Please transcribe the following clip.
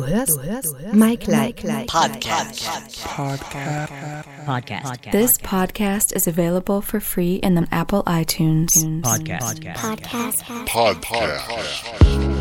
Du hörst, du hörst Mike Like Podcast. Podcast. Podcast. This podcast is available for free in the Apple iTunes. podcast, Podcast. Podcast.